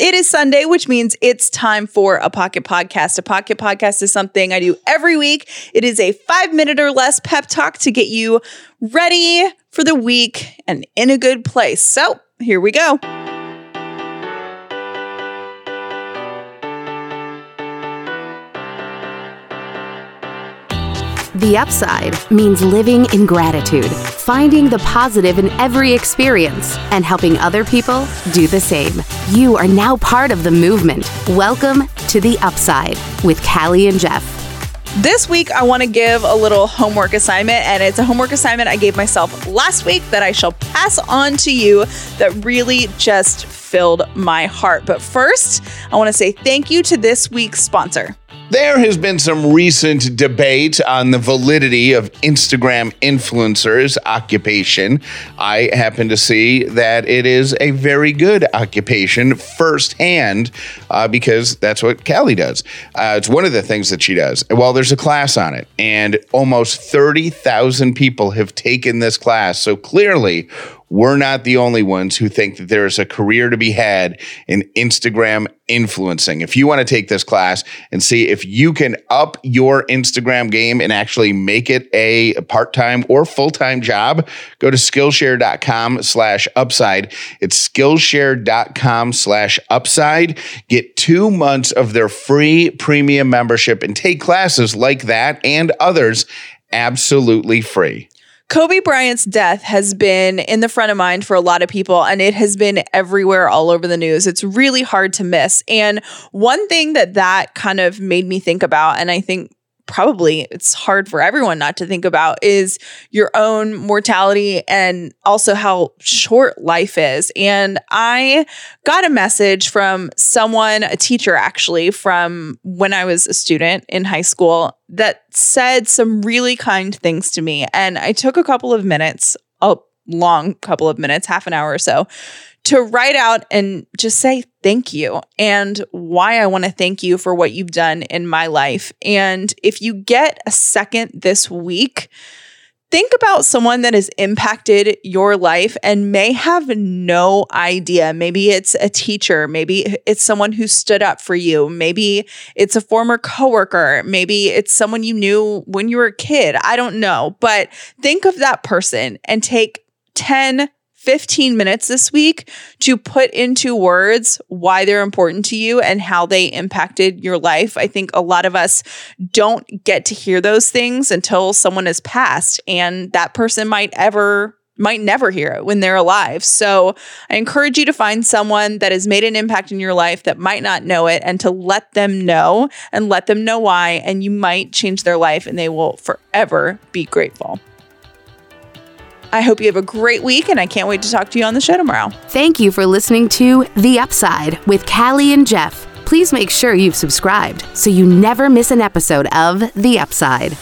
It is Sunday, which means it's time for a pocket podcast. A pocket podcast is something I do every week. It is a five minute or less pep talk to get you ready for the week and in a good place. So here we go. The upside means living in gratitude, finding the positive in every experience, and helping other people do the same. You are now part of the movement. Welcome to The Upside with Callie and Jeff. This week, I want to give a little homework assignment, and it's a homework assignment I gave myself last week that I shall pass on to you that really just filled my heart. But first, I want to say thank you to this week's sponsor. There has been some recent debate on the validity of Instagram influencers' occupation. I happen to see that it is a very good occupation firsthand uh, because that's what Callie does. Uh, it's one of the things that she does. Well, there's a class on it, and almost 30,000 people have taken this class. So clearly, we're not the only ones who think that there is a career to be had in Instagram influencing. If you want to take this class and see if you can up your Instagram game and actually make it a part-time or full-time job, go to Skillshare.com slash upside. It's Skillshare.com slash upside. Get two months of their free premium membership and take classes like that and others absolutely free. Kobe Bryant's death has been in the front of mind for a lot of people, and it has been everywhere all over the news. It's really hard to miss. And one thing that that kind of made me think about, and I think probably it's hard for everyone not to think about is your own mortality and also how short life is. And I got a message from someone, a teacher actually, from when I was a student in high school that said some really kind things to me. And I took a couple of minutes, a long couple of minutes, half an hour or so, to write out and just say thank you and why I want to thank you for what you've done in my life. And if you get a second this week, think about someone that has impacted your life and may have no idea. Maybe it's a teacher, maybe it's someone who stood up for you, maybe it's a former coworker, maybe it's someone you knew when you were a kid. I don't know, but think of that person and take 10 15 minutes this week to put into words why they're important to you and how they impacted your life. I think a lot of us don't get to hear those things until someone has passed and that person might ever might never hear it when they're alive. So I encourage you to find someone that has made an impact in your life that might not know it and to let them know and let them know why. And you might change their life and they will forever be grateful. I hope you have a great week, and I can't wait to talk to you on the show tomorrow. Thank you for listening to The Upside with Callie and Jeff. Please make sure you've subscribed so you never miss an episode of The Upside.